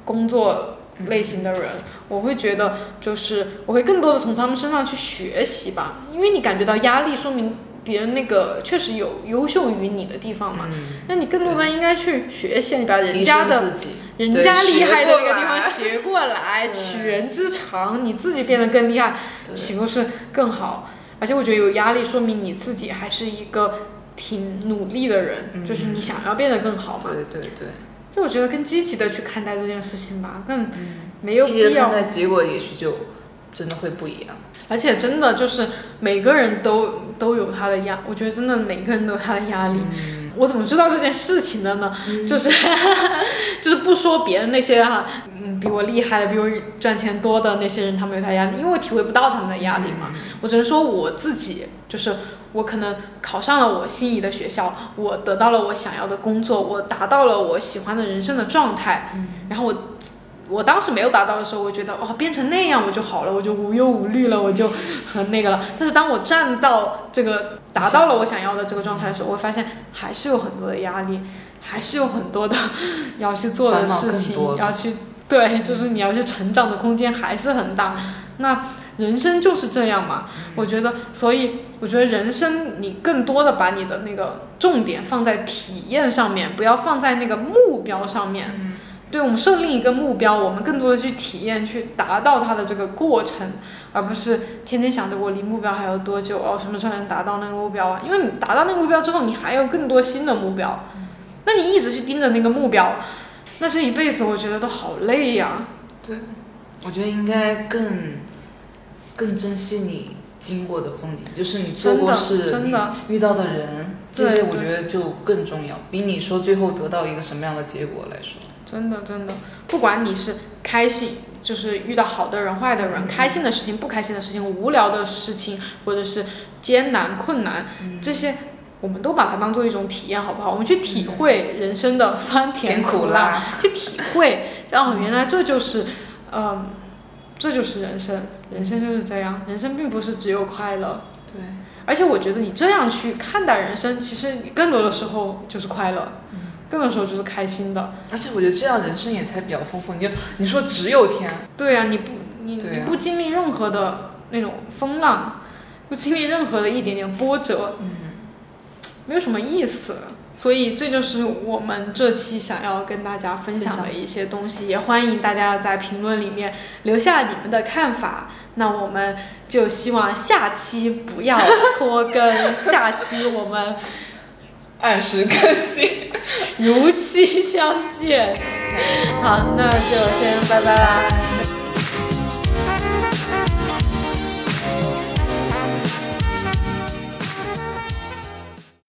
工作类型的人，我会觉得就是我会更多的从他们身上去学习吧，因为你感觉到压力，说明。别人那个确实有优秀于你的地方嘛？那你更多的应该去学习，你把人家的、人家厉害的那个地方学过来，取人之长，你自己变得更厉害，岂不是更好？而且我觉得有压力，说明你自己还是一个挺努力的人，就是你想要变得更好嘛。对对对。就我觉得更积极的去看待这件事情吧，更没有必要。看待结果，也许就真的会不一样。而且真的就是每个人都都有他的压，我觉得真的每个人都有他的压力。我怎么知道这件事情的呢？就是 就是不说别人那些哈，嗯，比我厉害的，比我赚钱多的那些人，他们有他压力，因为我体会不到他们的压力嘛。我只能说我自己，就是我可能考上了我心仪的学校，我得到了我想要的工作，我达到了我喜欢的人生的状态，然后我。我当时没有达到的时候，我觉得哦，变成那样我就好了，我就无忧无虑了，我就很那个了。但是当我站到这个达到了我想要的这个状态的时候，我发现还是有很多的压力，还是有很多的要去做的事情，要去对，就是你要去成长的空间还是很大。那人生就是这样嘛，我觉得，所以我觉得人生你更多的把你的那个重点放在体验上面，不要放在那个目标上面。对我们设定一个目标，我们更多的去体验，去达到它的这个过程，而不是天天想着我离目标还有多久哦，什么时候能达到那个目标啊？因为你达到那个目标之后，你还有更多新的目标，那你一直去盯着那个目标，那这一辈子我觉得都好累呀。对，我觉得应该更更珍惜你经过的风景，就是你做过事，你遇到的人，这些我觉得就更重要，比你说最后得到一个什么样的结果来说。真的，真的，不管你是开心，就是遇到好的人、坏的人，开心的事情、不开心的事情、无聊的事情，或者是艰难困难，这些我们都把它当做一种体验，好不好？我们去体会人生的酸甜苦辣，去体会，然后，原来这就是，嗯，这就是人生，人生就是这样，人生并不是只有快乐。对，而且我觉得你这样去看待人生，其实你更多的时候就是快乐。更多时候就是开心的，而且我觉得这样人生也才比较丰富。你就你说只有甜，对呀，你不你你不经历任何的那种风浪，不经历任何的一点点波折，嗯，没有什么意思。所以这就是我们这期想要跟大家分享的一些东西，也欢迎大家在评论里面留下你们的看法。那我们就希望下期不要拖更，下期我们按时更新，如期相见。好，那就先拜拜啦。